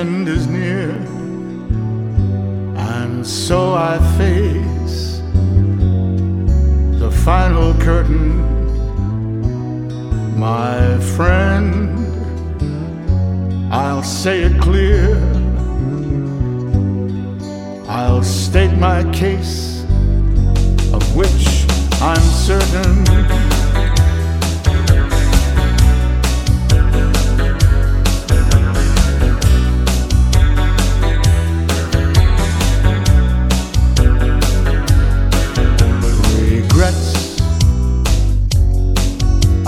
end is near, and so I face the final curtain, my friend. I'll say it clear, I'll state my case, of which I'm certain.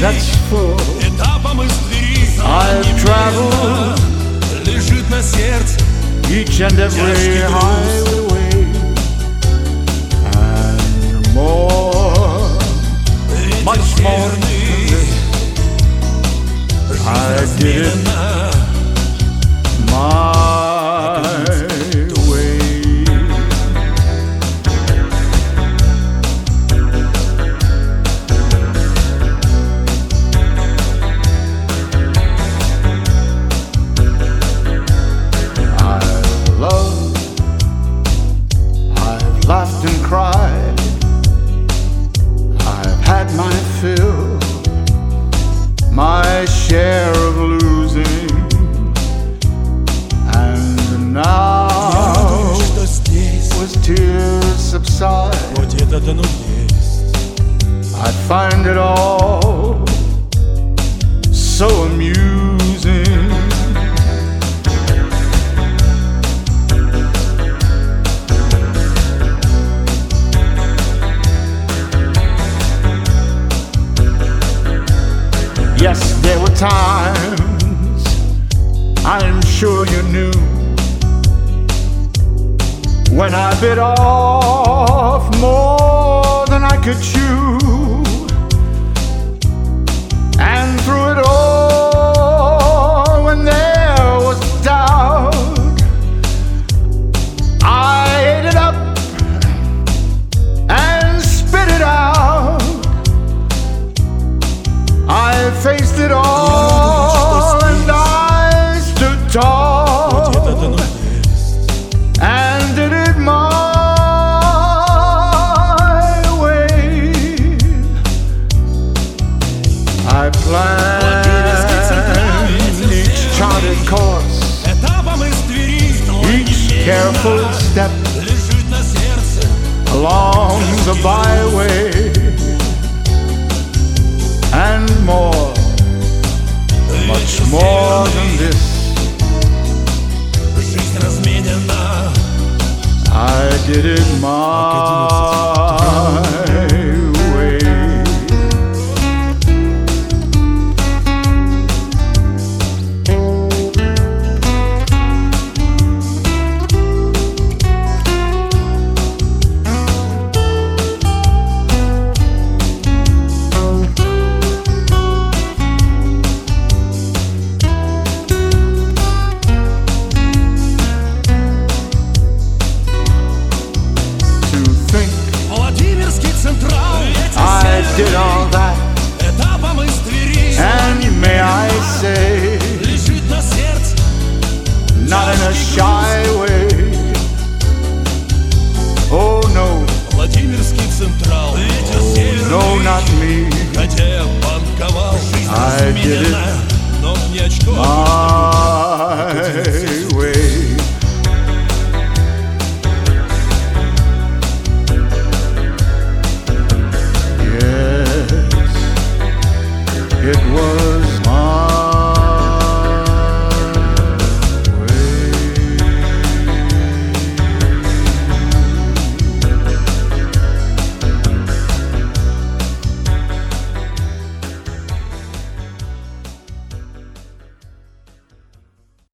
that's full. Этапом из двери I've немедленно traveled Лежит на сердце each and every Тяжкий груз. highway laughed and cried. I've had my fill, my share of losing, and now as tears subside, I find it all. Times I'm sure you knew when I bit off more than I could chew. I plan. Each charted course, each careful step along the byway, and more, much more than this. I did it my Did it my way. Yes, it was.